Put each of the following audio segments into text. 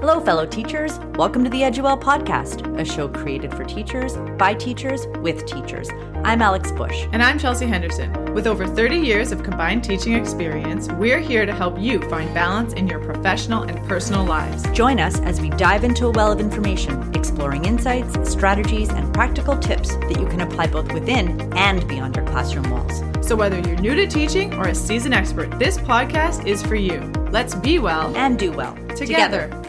Hello, fellow teachers. Welcome to the EdYouWell Podcast, a show created for teachers, by teachers, with teachers. I'm Alex Bush. And I'm Chelsea Henderson. With over 30 years of combined teaching experience, we're here to help you find balance in your professional and personal lives. Join us as we dive into a well of information, exploring insights, strategies, and practical tips that you can apply both within and beyond your classroom walls. So, whether you're new to teaching or a seasoned expert, this podcast is for you. Let's be well and do well together. together.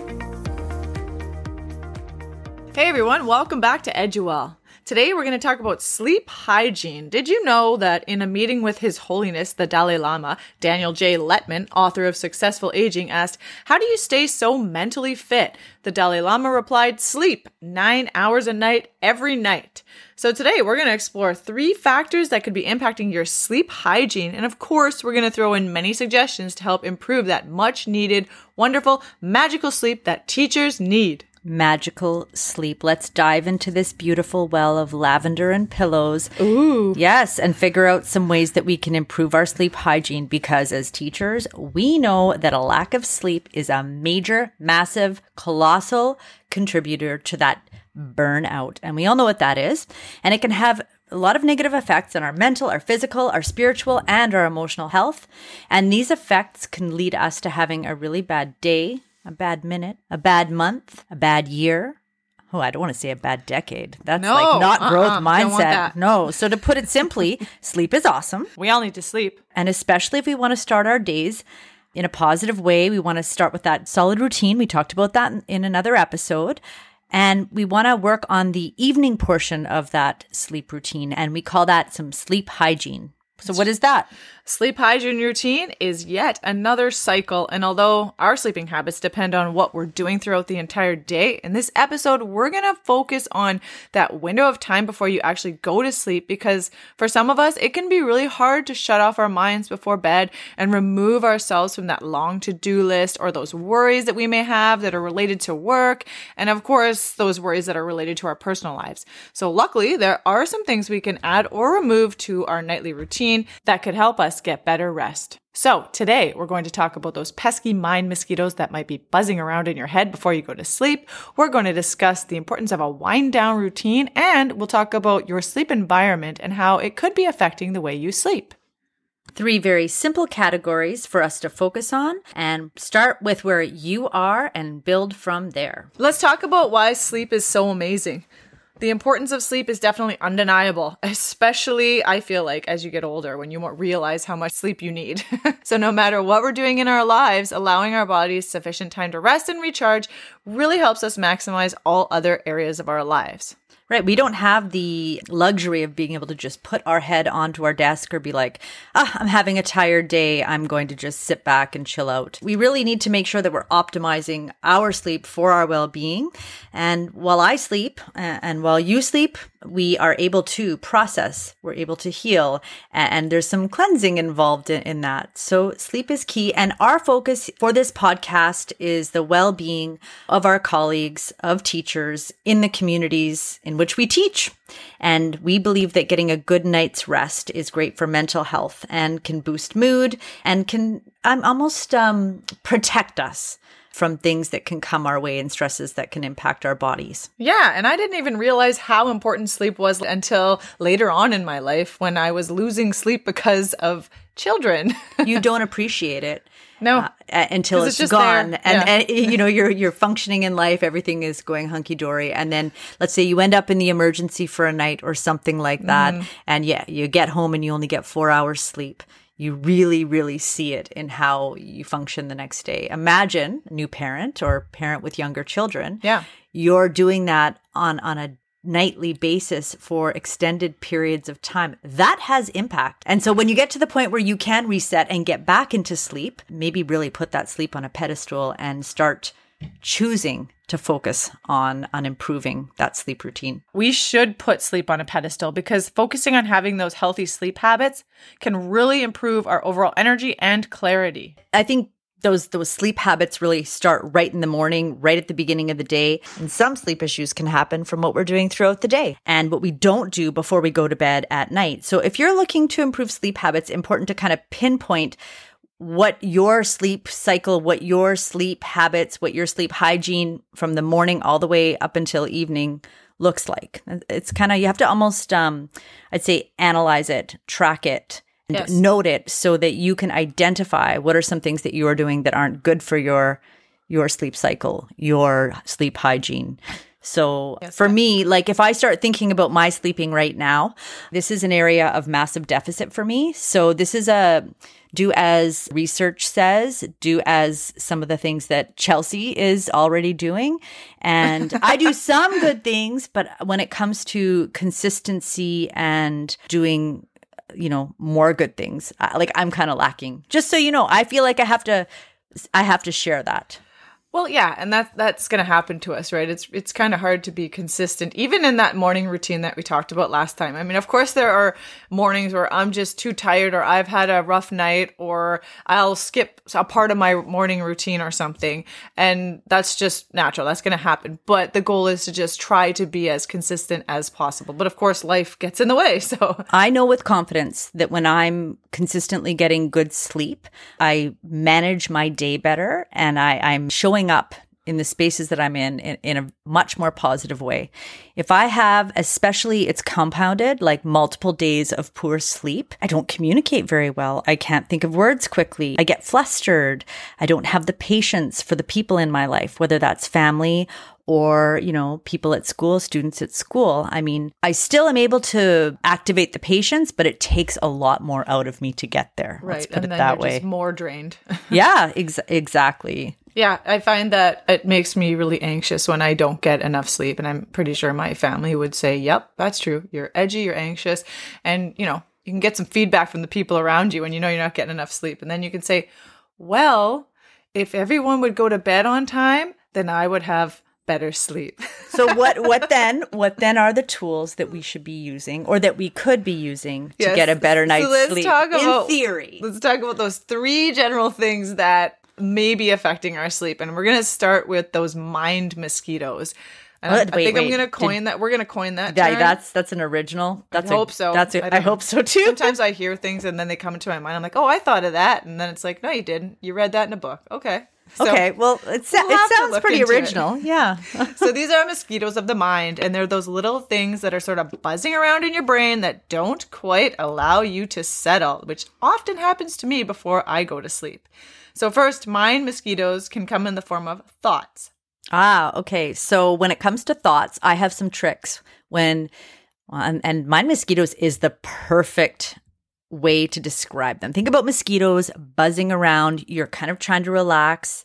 Hey everyone, welcome back to EdYouWell. Today we're going to talk about sleep hygiene. Did you know that in a meeting with His Holiness the Dalai Lama, Daniel J. Levitin, author of Successful Aging, asked, How do you stay so mentally fit? The Dalai Lama replied, Sleep nine hours a night every night. So today we're going to explore three factors that could be impacting your sleep hygiene. And of course, we're going to throw in many suggestions to help improve that much needed, wonderful, magical sleep that teachers need magical sleep. Let's dive into this beautiful well of lavender and pillows. Ooh. Yes, and figure out some ways that we can improve our sleep hygiene because as teachers, we know that a lack of sleep is a major, massive, colossal contributor to that burnout. And we all know what that is. And it can have a lot of negative effects on our mental, our physical, our spiritual, and our emotional health. And these effects can lead us to having a really bad day, a bad minute, a bad month, a bad year. Oh, I don't want to say a bad decade. That's no, like not uh-uh, growth mindset. No. So to put it simply, sleep is awesome. We all need to sleep. And especially if we want to start our days in a positive way, we want to start with that solid routine. We talked about that in another episode. And we want to work on the evening portion of that sleep routine. And we call that some sleep hygiene. So, what is that? Sleep hygiene routine is yet another cycle, and although our sleeping habits depend on what we're doing throughout the entire day, in this episode, we're gonna focus on that window of time before you actually go to sleep because for some of us, it can be really hard to shut off our minds before bed and remove ourselves from that long to do list or those worries that we may have that are related to work, and of course, those worries that are related to our personal lives. So, luckily, there are some things we can add or remove to our nightly routine that could help us us get better rest. So, today we're going to talk about those pesky mind mosquitoes that might be buzzing around in your head before you go to sleep. We're going to discuss the importance of a wind down routine, and we'll talk about your sleep environment and how it could be affecting the way you sleep. Three very simple categories for us to focus on and start with where you are and build from there. Let's talk about why sleep is so amazing the importance of sleep is definitely undeniable, especially I feel like as you get older when you realize how much sleep you need. so, no matter what we're doing in our lives, allowing our bodies sufficient time to rest and recharge really helps us maximize all other areas of our lives. Right. We don't have the luxury of being able to just put our head onto our desk or be like, ah, I'm having a tired day. I'm going to just sit back and chill out. We really need to make sure that we're optimizing our sleep for our well being. And while I sleep and while you sleep, we are able to process, we're able to heal, and there's some cleansing involved in, that. So sleep is key. And our focus for this podcast is the well being of our colleagues, of teachers in the communities in which we teach. And we believe that getting a good night's rest is great for mental health and can boost mood and can um, almost um, protect us from things that can come our way and stresses that can impact our bodies. Yeah, and I didn't even realize how important sleep was until later on in my life when I was losing sleep because of children. you don't appreciate it. No, uh, until it's, it's gone, and, yeah. and, you know you're you're functioning in life, everything is going hunky dory, and then let's say you end up in the emergency for a night or something like that, mm. and yeah, you get home and you only get four hours sleep you really, really see it in how you function the next day. Imagine a new parent or parent with younger children. Yeah. You're doing that on, on a nightly basis for extended periods of time. That has impact. And so when you get to the point where you can reset and get back into sleep, maybe really put that sleep on a pedestal and start choosing to focus on on improving that sleep routine. We should put sleep on a pedestal because focusing on having those healthy sleep habits can really improve our overall energy and clarity. I think those those sleep habits really start right in the morning, right at the beginning of the day. And some sleep issues can happen from what we're doing throughout the day and what we don't do before we go to bed at night. So if you're looking to improve sleep habits, important to kind of pinpoint what your sleep cycle, what your sleep habits, what your sleep hygiene from the morning all the way up until evening looks like. It's kind of, you have to almost, um, I'd say, analyze it, track it, Yes. note it so that you can identify what are some things that you are doing that aren't good for your your sleep cycle, your sleep hygiene. So for me, like if I start thinking about my sleeping right now, this is an area of massive deficit for me. So this is a do as research says, do as some of the things that Chelsea is already doing. And I do some good things, but when it comes to consistency and doing you know more good things. Like i'm kind of lacking. Just so you know i feel like i have to i have to share that Well, yeah, and that that's going to happen to us, right? It's it's kind of hard to be consistent even in that morning routine that we talked about last time. I mean, of course there are mornings where I'm just too tired or I've had a rough night or I'll skip a part of my morning routine or something, and that's just natural. That's going to happen. But the goal is to just try to be as consistent as possible. But of course, life gets in the way, so i know with confidence that when i'm consistently getting good sleep i manage my day better and I, i'm showing up in the spaces that I'm in, in in a much more positive way. If I have, especially it's compounded, like multiple days of poor sleep, I don't communicate very well. I can't think of words quickly. I get flustered. I don't have the patience for the people in my life, whether that's family or, you know, people at school, students at school. I mean, I still am able to activate the patience, but it takes a lot more out of me to get there. Let's put and it then that way. just more drained. yeah, ex- exactly. Yeah, I find that it makes me really anxious when I don't get enough sleep. And I'm pretty sure my family would say, yep, that's true. You're edgy, you're anxious. And, you know, you can get some feedback from the people around you when you know you're not getting enough sleep. And then you can say, well, if everyone would go to bed on time, then I would have better sleep. So what what then what then are the tools that we should be using or that we could be using to Yes. get a better So night's let's sleep talk about- in theory? Let's talk about those three general things that may be affecting our sleep. And we're going to start with those mind mosquitoes. And I- What? I Wait, think I'm going to coin that. We're going to coin that. Yeah, that's that's an original. That's I a, hope so. That's a, I I, hope so too. Sometimes I hear things and then they come into my mind. I'm like, oh, I thought of that, and then it's like, no, you didn't. You read that in a book. Okay. So, okay, well, it, sa- we'll it sounds pretty into it. original. Yeah. so these are mosquitoes of the mind, and they're those little things that are sort of buzzing around in your brain that don't quite allow you to settle, which often happens to me before I go to sleep. So first, mind mosquitoes can come in the form of thoughts. Ah, okay. So when it comes to thoughts, I have some tricks. When and, and mind mosquitoes is the perfect way to describe them. Think about mosquitoes buzzing around. You're kind of trying to relax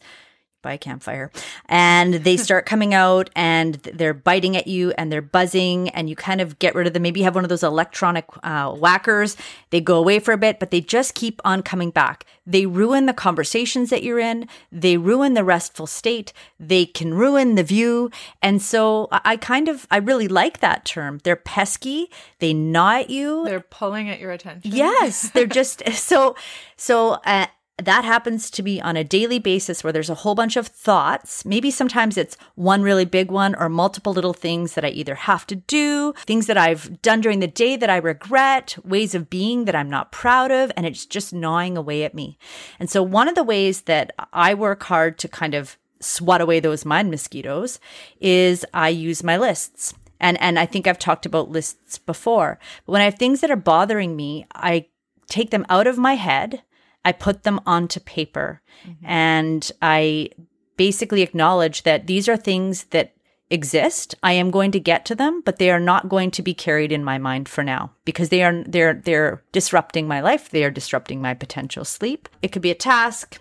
by a campfire, and they start coming out and they're biting at you and they're buzzing, and you kind of get rid of them. Maybe you have one of those electronic uh, whackers. They go away for a bit, but they just keep on coming back. They ruin the conversations that you're in. They ruin the restful state. They can ruin the view. And so I kind of, I really like that term. They're pesky. They gnaw at you. They're pulling at your attention. Yes, they're just so so uh, that happens to be on a daily basis where there's a whole bunch of thoughts. Maybe sometimes it's one really big one or multiple little things that I either have to do, things that I've done during the day that I regret, ways of being that I'm not proud of, and it's just gnawing away at me. And so one of the ways that I work hard to kind of swat away those mind mosquitoes is I use my lists. And and I think I've talked about lists before. But when I have things that are bothering me, I take them out of my head, I put them onto paper, mm-hmm. and I basically acknowledge that these are things that exist. I am going to get to them, but they are not going to be carried in my mind for now because they are they're they're disrupting my life. They are disrupting my potential sleep. It could be a task.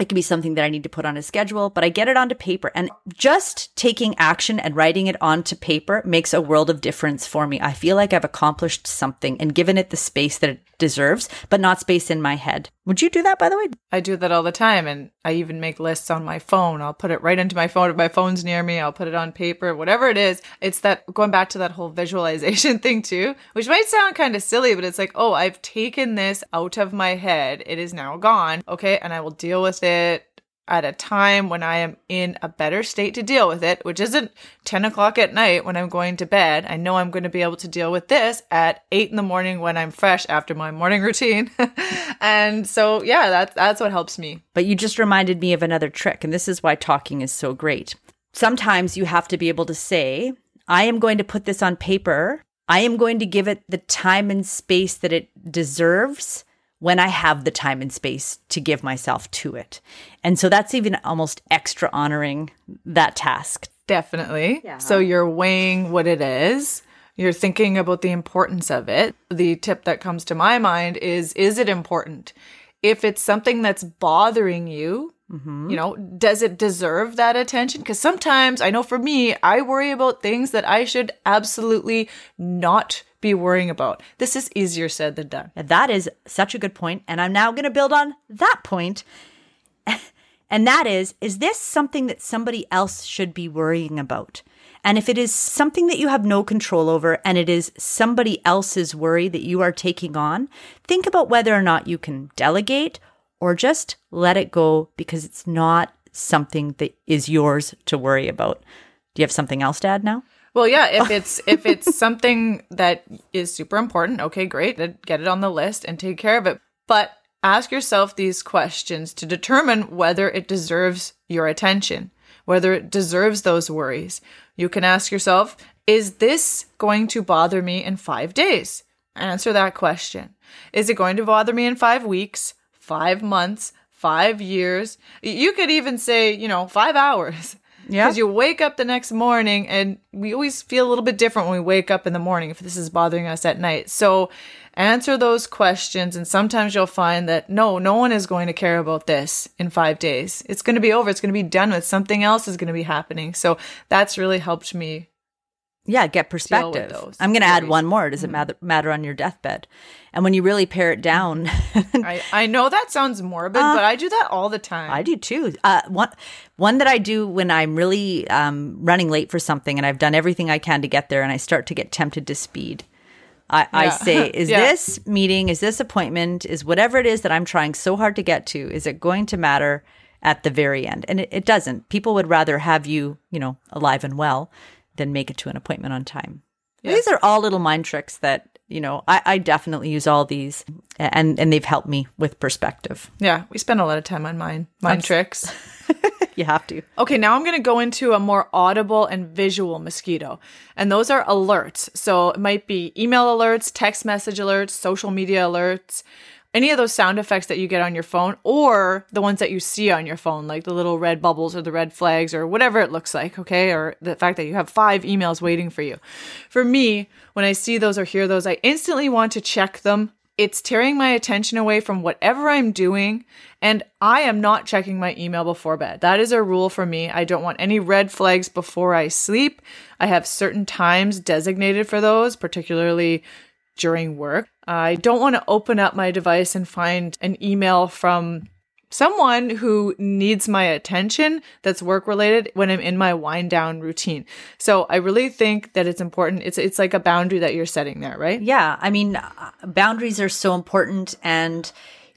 It could be something that I need to put on a schedule, but I get it onto paper. And just taking action and writing it onto paper makes a world of difference for me. I feel like I've accomplished something and given it the space that it deserves, but not space in my head. Would you do that, by the way? I do that all the time. And I even make lists on my phone. I'll put it right into my phone. If my phone's near me, I'll put it on paper, whatever it is. It's that going back to that whole visualization thing too, which might sound kind of silly, but it's like, oh, I've taken this out of my head. It is now gone. Okay. And I will deal with it at a time when I am in a better state to deal with it, which isn't 10 o'clock at night when I'm going to bed. I know I'm going to be able to deal with this at 8 in the morning when I'm fresh after my morning routine. and so, yeah, that's, that's what helps me. But you just reminded me of another trick, and this is why talking is so great. Sometimes you have to be able to say, I am going to put this on paper. I am going to give it the time and space that it deserves when I have the time and space to give myself to it. And so that's even almost extra honoring that task. Definitely. Yeah. So you're weighing what it is. You're thinking about the importance of it. The tip that comes to my mind is is it important? If it's something that's bothering you, Mm-hmm. You know, does it deserve that attention? Because sometimes I know for me, I worry about things that I should absolutely not be worrying about. This is easier said than done. And that is such a good point, And I'm now going to build on that point. And that is, is this something that somebody else should be worrying about? And if it is something that you have no control over and it is somebody else's worry that you are taking on, think about whether or not you can delegate or just let it go because it's not something that is yours to worry about. Do you have something else to add now? Well, yeah, if it's if it's something that is super important, okay, great. Get it on the list and take care of it. But ask yourself these questions to determine whether it deserves your attention, whether it deserves those worries. You can ask yourself, is this going to bother me in 5 days? Answer that question. Is it going to bother me in 5 weeks? five months, five years. You could even say, you know, five hours. Yeah. Because you wake up the next morning and we always feel a little bit different when we wake up in the morning if this is bothering us at night. So answer those questions and sometimes you'll find that no, no one is going to care about this in five days. It's going to be over. It's going to be done with. Something else is going to be happening. So that's really helped me yeah, get perspective. I'm going to add one more. Does it mm-hmm. matter, matter on your deathbed? And when you really pare it down, I, I know that sounds morbid, uh, but I do that all the time. I do too. Uh, one one that I do when I'm really um, running late for something, and I've done everything I can to get there, and I start to get tempted to speed. I, yeah. I say, is yeah. this meeting, is this appointment, is whatever it is that I'm trying so hard to get to, is it going to matter at the very end? And it, it doesn't. People would rather have you, you know, alive and well than make it to an appointment on time. Yes. These are all little mind tricks that you know I, I, definitely use all these, and and they've helped me with perspective. Yeah, we spend a lot of time on mind mind tricks. you have to. Okay, now I'm going to go into a more audible and visual mosquito, and those are alerts. So it might be email alerts, text message alerts, social media alerts any of those sound effects that you get on your phone or the ones that you see on your phone, like the little red bubbles or the red flags or whatever it looks like, okay? Or the fact that you have five emails waiting for you. For me, when I see those or hear those, I instantly want to check them. It's tearing my attention away from whatever I'm doing, and I am not checking my email before bed. That is a rule for me. I don't want any red flags before I sleep. I have certain times designated for those, particularly during work. I don't want to open up my device and find an email from someone who needs my attention that's work related when I'm in my wind down routine. So I really think that it's important. It's it's like a boundary that you're setting there, right? Yeah, I mean uh, boundaries are so important and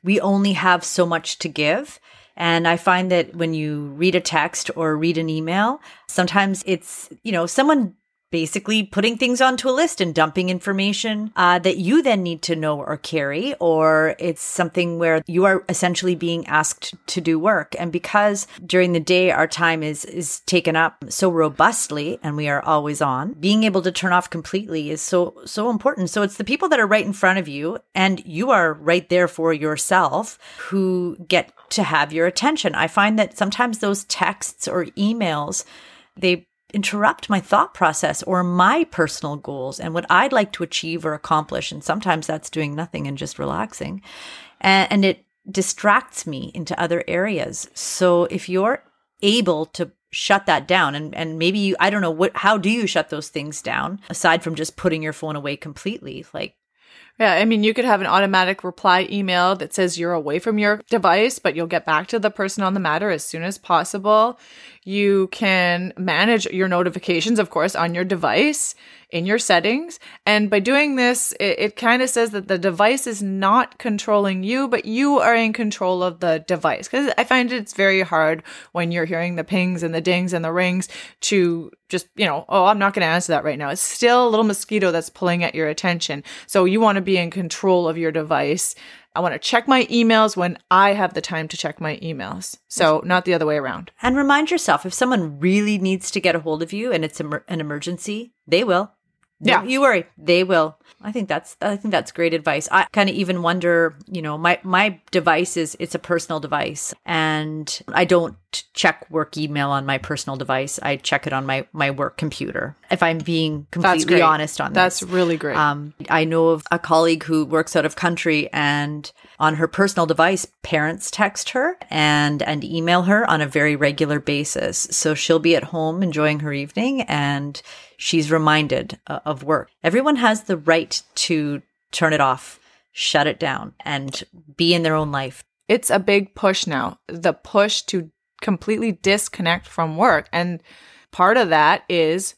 we only have so much to give. And I find that when you read a text or read an email, sometimes it's, you know, someone basically putting things onto a list and dumping information uh, that you then need to know or carry, or it's something where you are essentially being asked to do work. And because during the day our time is is taken up so robustly and we are always on, being able to turn off completely is so so important. So it's the people that are right in front of you and you are right there for yourself who get to have your attention. I find that sometimes those texts or emails they interrupt my thought process or my personal goals and what I'd like to achieve or accomplish. And sometimes that's doing nothing and just relaxing. And, and it distracts me into other areas. So if you're able to shut that down and, and maybe you, I don't know what, how do you shut those things down aside from just putting your phone away completely? Like, Yeah, I mean, you could have an automatic reply email that says you're away from your device, but you'll get back to the person on the matter as soon as possible. You can manage your notifications, of course, on your device in your settings. And by doing this, it, it kind of says that the device is not controlling you, but you are in control of the device. Because I find it's very hard when you're hearing the pings and the dings and the rings to just, you know, oh, I'm not going to answer that right now. It's still a little mosquito that's pulling at your attention. So you want to be in control of your device. I want to check my emails when I have the time to check my emails. So not the other way around. And remind yourself if someone really needs to get a hold of you and it's an emergency, they will. Yeah. Don't you worry. They will. I think that's I think that's great advice. I kind of even wonder, you know, my my device is it's a personal device and I don't check work email on my personal device. I check it on my my work computer. If I'm being completely honest on that's this. That's really great. Um I know of a colleague who works out of country and on her personal device parents text her and and email her on a very regular basis. So she'll be at home enjoying her evening and she's reminded uh, of work. Everyone has the right to turn it off, shut it down, and be in their own life. It's a big push now, the push to completely disconnect from work. And part of that is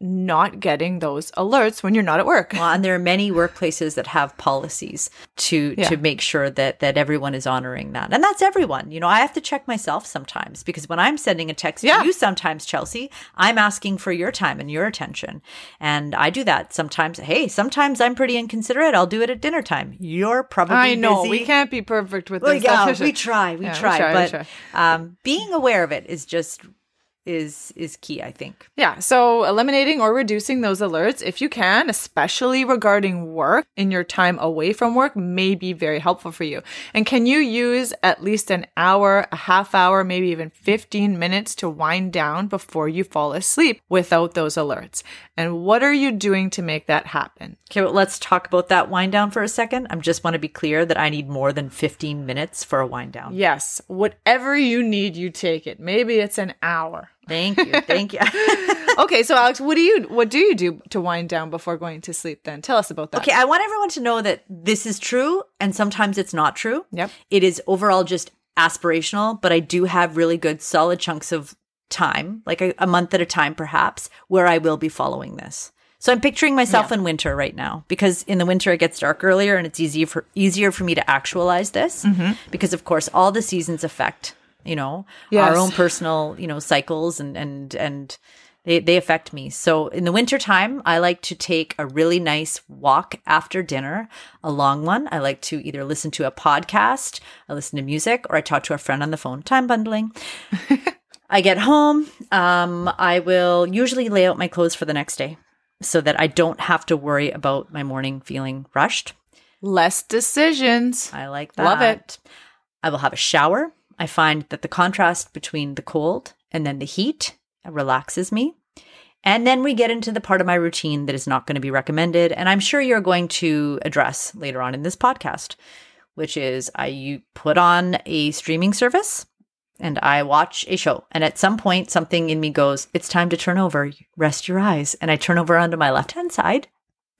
not getting those alerts when you're not at work. Well, and there are many workplaces that have policies to yeah. to make sure that that everyone is honoring that. And that's everyone. You know, I have to check myself sometimes because when I'm sending a text yeah. to you sometimes, Chelsea, I'm asking for your time and your attention. And I do that sometimes. Hey, sometimes I'm pretty inconsiderate. I'll do it at dinner time. You're probably I know. busy. We can't be perfect with well, this. Yeah, we try. We, yeah, try, we try. But we try. Um, being aware of it is just is is key i think. Yeah so eliminating or reducing those alerts if you can especially regarding work in your time away from work may be very helpful for you. And can you use at least an hour a half hour maybe even 15 minutes to wind down before you fall asleep without those alerts? And what are you doing to make that happen? Okay well, let's talk about that wind down for a second. I just want to be clear that i need more than 15 minutes for a wind down. Yes whatever you need you take it. Maybe it's an hour Thank you. Thank you. okay, so Alex, what do you what do you do to wind down before going to sleep then? Tell us about that. Okay, I want everyone to know that this is true and sometimes it's not true. Yep. It is overall just aspirational, but I do have really good solid chunks of time, like a, a month at a time perhaps, where I will be following this. So I'm picturing myself yeah. in winter right now because in the winter it gets dark earlier and it's easier for easier for me to actualize this mm-hmm. because of course all the seasons affect you know, yes. our own personal, you know, cycles and and and they they affect me. So in the wintertime, I like to take a really nice walk after dinner, a long one. I like to either listen to a podcast, I listen to music, or I talk to a friend on the phone. Time bundling. I get home. Um, I will usually lay out my clothes for the next day so that I don't have to worry about my morning feeling rushed. Less decisions. I like that. Love it. I will have a shower. I find that the contrast between the cold and then the heat relaxes me. And then we get into the part of my routine that is not going to be recommended. And I'm sure you're going to address later on in this podcast, which is I you put on a streaming service and I watch a show. And at some point, something in me goes, It's time to turn over, rest your eyes. And I turn over onto my left hand side,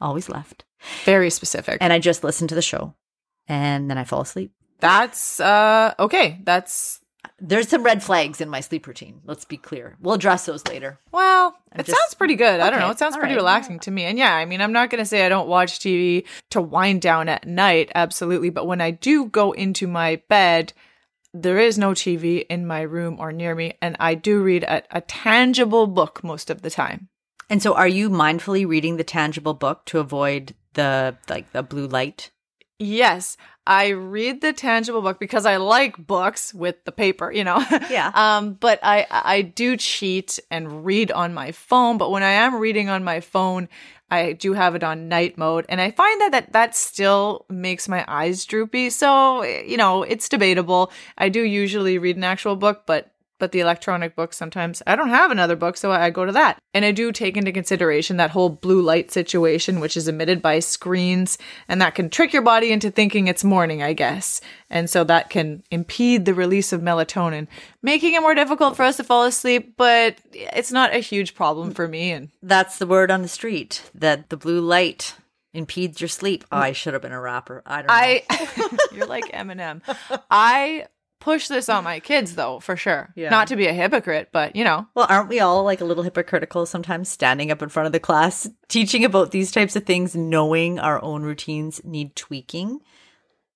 always left. Very specific. And I just listen to the show. And then I fall asleep. That's uh okay. That's there's some red flags in my sleep routine. Let's be clear. We'll address those later. Well, I'm it just, sounds pretty good. Okay. I don't know. It sounds pretty right. relaxing to me. And yeah, I mean, I'm not going to say I don't watch TV to wind down at night, absolutely. But when I do go into my bed, there is no TV in my room or near me. And I do read a, a tangible book most of the time. And so are you mindfully reading the tangible book to avoid the like the blue light? Yes, I read the tangible book because I like books with the paper, you know. Yeah. um, but I I do cheat and read on my phone. But when I am reading on my phone, I do have it on night mode, and I find that that that still makes my eyes droopy. So you know, it's debatable. I do usually read an actual book, but but the electronic book sometimes I don't have another book, so I go to that. And I do take into consideration that whole blue light situation, which is emitted by screens, and that can trick your body into thinking it's morning, I guess. And so that can impede the release of melatonin, making it more difficult for us to fall asleep, but it's not a huge problem for me. And that's the word on the street that the blue light impedes your sleep. Oh, I should have been a rapper. I don't know. I you're like Eminem. I push this on my kids though, for sure. Yeah. Not to be a hypocrite, but you know. Well, aren't we all like a little hypocritical sometimes standing up in front of the class, teaching about these types of things, knowing our own routines need tweaking?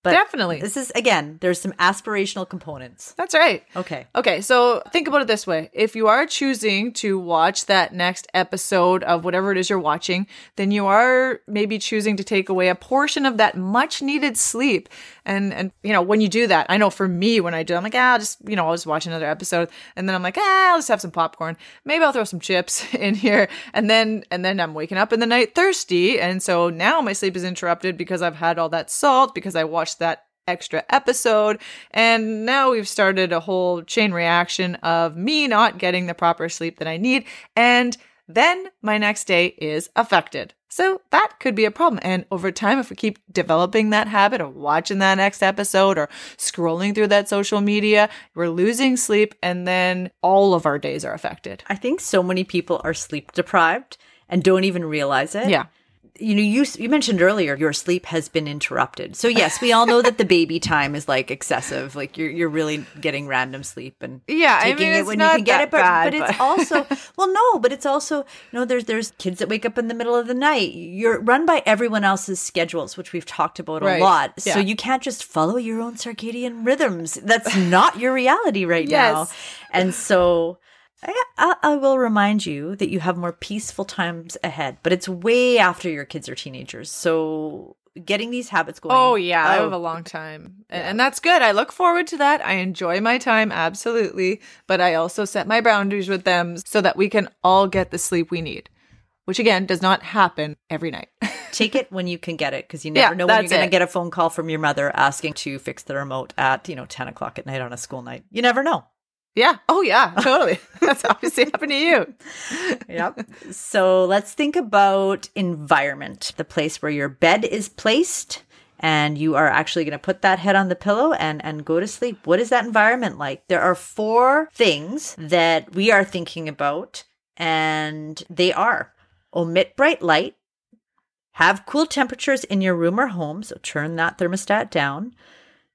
But Definitely. This is, again, there's some aspirational components. That's right. Okay. Okay, so think about it this way. If you are choosing to watch that next episode of whatever it is you're watching, then you are maybe choosing to take away a portion of that much needed sleep. And and you know, when you do that, I know for me when I do, I'm like, ah, I'll just, you know, I'll just watch another episode. And then I'm like, ah, I'll just have some popcorn. Maybe I'll throw some chips in here. And then and then I'm waking up in the night thirsty. And so now my sleep is interrupted because I've had all that salt, because I watched that extra episode. And now we've started a whole chain reaction of me not getting the proper sleep that I need. And then my next day is affected. So that could be a problem. And over time, if we keep developing that habit of watching that next episode or scrolling through that social media, we're losing sleep and then all of our days are affected. I think so many people are sleep deprived and don't even realize it. Yeah. You know, you you mentioned earlier your sleep has been interrupted. So yes, we all know that the baby time is like excessive. Like you're you're really getting random sleep and Yeah, I taking mean, it when you can get it. But bad, but it's also well, no, but it's also you know there's there's kids that wake up in the middle of the night. You're run by everyone else's schedules, which we've talked about Right. a lot. Yeah. So you can't just follow your own circadian rhythms. That's not your reality right now. And so I, I, will remind you that you have more peaceful times ahead, but it's way after your kids are teenagers. So getting these habits going. Oh yeah, I oh, have a oh. long time, and, and that's good. I look forward to that. I enjoy my time absolutely, but I also set my boundaries with them so that we can all get the sleep we need, which again does not happen every night. take it when you can get it because you Yeah, never know when you're going to get a phone call from your mother asking to fix the remote at you know ten o'clock at night on a school night. You never know. Yeah. Oh yeah. Totally. that's obviously happened to you. Yep. so let's think about environment, the place where your bed is placed and you are actually going to put that head on the pillow and and go to sleep. What is that environment like? There are four things that we are thinking about and they are omit bright light, have cool temperatures in your room or home, so turn that thermostat down,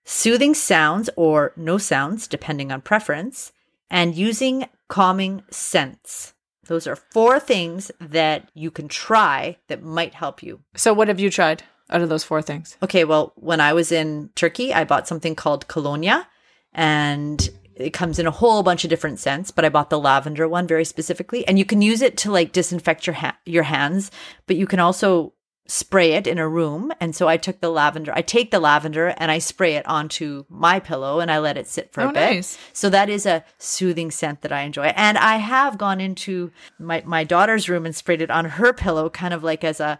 soothing sounds or no sounds depending on preference, and using calming scents. Those are four things that you can try that might help you. So what have you tried out of those four things? Okay, well, when I was in Turkey, I bought something called Colonia and it comes in a whole bunch of different scents, but I bought the lavender one very specifically and you can use it to like disinfect your ha- your hands, but you can also spray it in a room. And so I took the lavender. I take the lavender and I spray it onto my pillow and I let it sit for Oh, a bit. nice. So that is a soothing scent that I enjoy. And I have gone into my, my daughter's room and sprayed it on her pillow, kind of like as a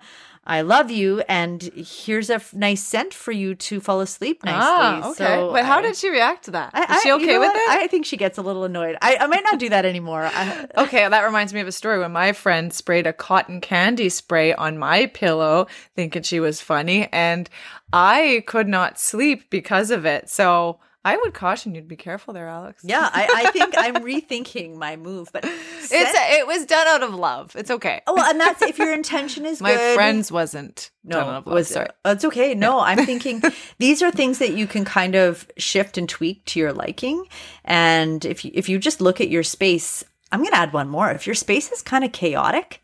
I love you, and here's a f- nice scent for you to fall asleep nicely. Ah, okay. So but how I- did she react to that? I- Is she okay with what? it? I think she gets a little annoyed. I, I might not do that anymore. I, Okay, that reminds me of a story when my friend sprayed a cotton candy spray on my pillow, thinking she was funny, and I could not sleep because of it. So I would caution you to be careful there, Alex. yeah, I, I think I'm rethinking my move, but it's scent- it was done out of love. It's okay. oh, well, and that's if your intention is my good. friends wasn't No, done out of love. was sorry. It's okay. No, I'm thinking these are things that you can kind of shift and tweak to your liking. And if you, if you just look at your space, I'm going to add one more. If your space is kind of chaotic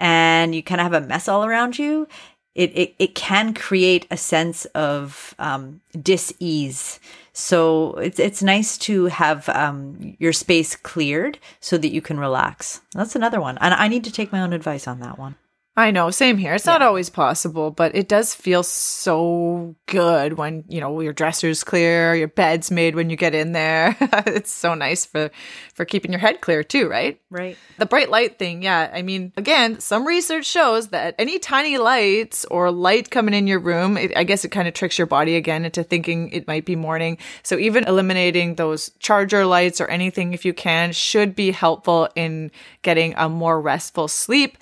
and you kind of have a mess all around you, it, it, it can create a sense of um, dis-ease. So it's it's nice to have um, your space cleared so that you can relax. That's another one, and I need to take my own advice on that one. I know, same here. It's not always possible, but it does feel so good when, you know, your dresser's clear, your bed's made when you get in there. it's so nice for for keeping your head clear too, right? Right. The bright light thing, yeah. I mean, again, some research shows that any tiny lights or light coming in your room, it, I guess it kind of tricks your body again into thinking it might be morning. So even eliminating those charger lights or anything, if you can, should be helpful in getting a more restful sleep.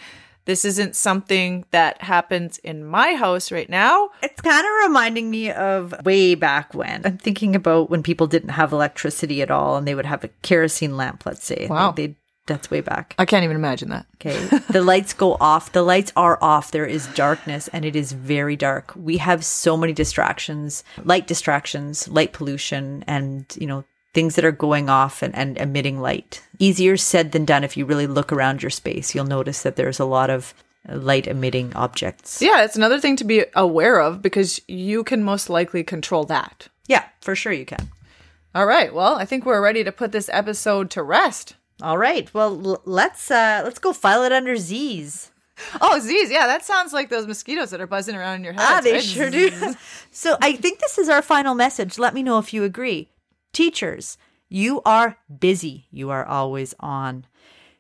This isn't something that happens in my house right now. It's kind of reminding me of way back when. I'm thinking about when people didn't have electricity at all and they would have a kerosene lamp, let's say. Wow. They'd That's way back. I can't even imagine that. Okay. the lights go off. The lights are off. There is darkness and it is very dark. We have so many distractions, light distractions, light pollution, and, you know, things that are going off and, and emitting light. Easier said than done. If you really look around your space, you'll notice that there's a lot of light emitting objects. Yeah, it's another thing to be aware of because you can most likely control that. Yeah, for sure you can. All right. Well, I think we're ready to put this episode to rest. All right. Well, l- let's uh let's go file it under Z's. Oh, Z's. Yeah, that sounds like those mosquitoes that are buzzing around in your head. Ah, they sure do. so I think this is our final message. Let me know if you agree. Teachers, you are busy. You are always on.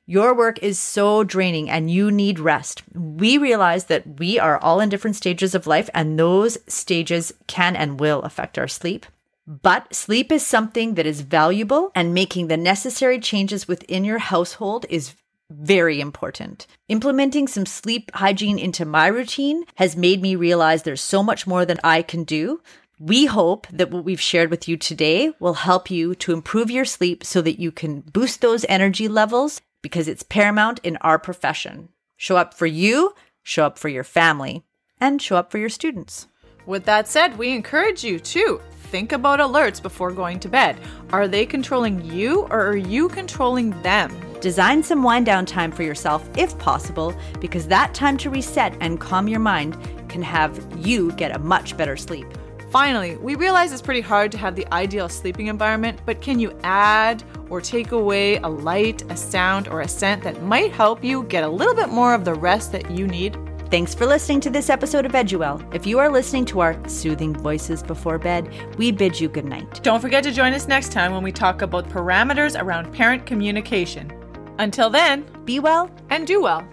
Your work is so draining and you need rest. We realize that we are all in different stages of life and those stages can and will affect our sleep. But sleep is something that is valuable and making the necessary changes within your household is very important. Implementing some sleep hygiene into my routine has made me realize there's so much more that I can do. We hope that what we've shared with you today will help you to improve your sleep so that you can boost those energy levels because it's paramount in our profession. Show up for you, show up for your family, and show up for your students. With that said, we encourage you to think about alerts before going to bed. Are they controlling you or are you controlling them? Design some wind down time for yourself if possible, because that time to reset and calm your mind can have you get a much better sleep. Finally, we realize it's pretty hard to have the ideal sleeping environment, but can you add or take away a light, a sound, or a scent that might help you get a little bit more of the rest that you need? Thanks for listening to this episode of EdYouWell. If you are listening to our soothing voices before bed, we bid you good night. Don't forget to join us next time when we talk about parameters around parent communication. Until then, be well and do well.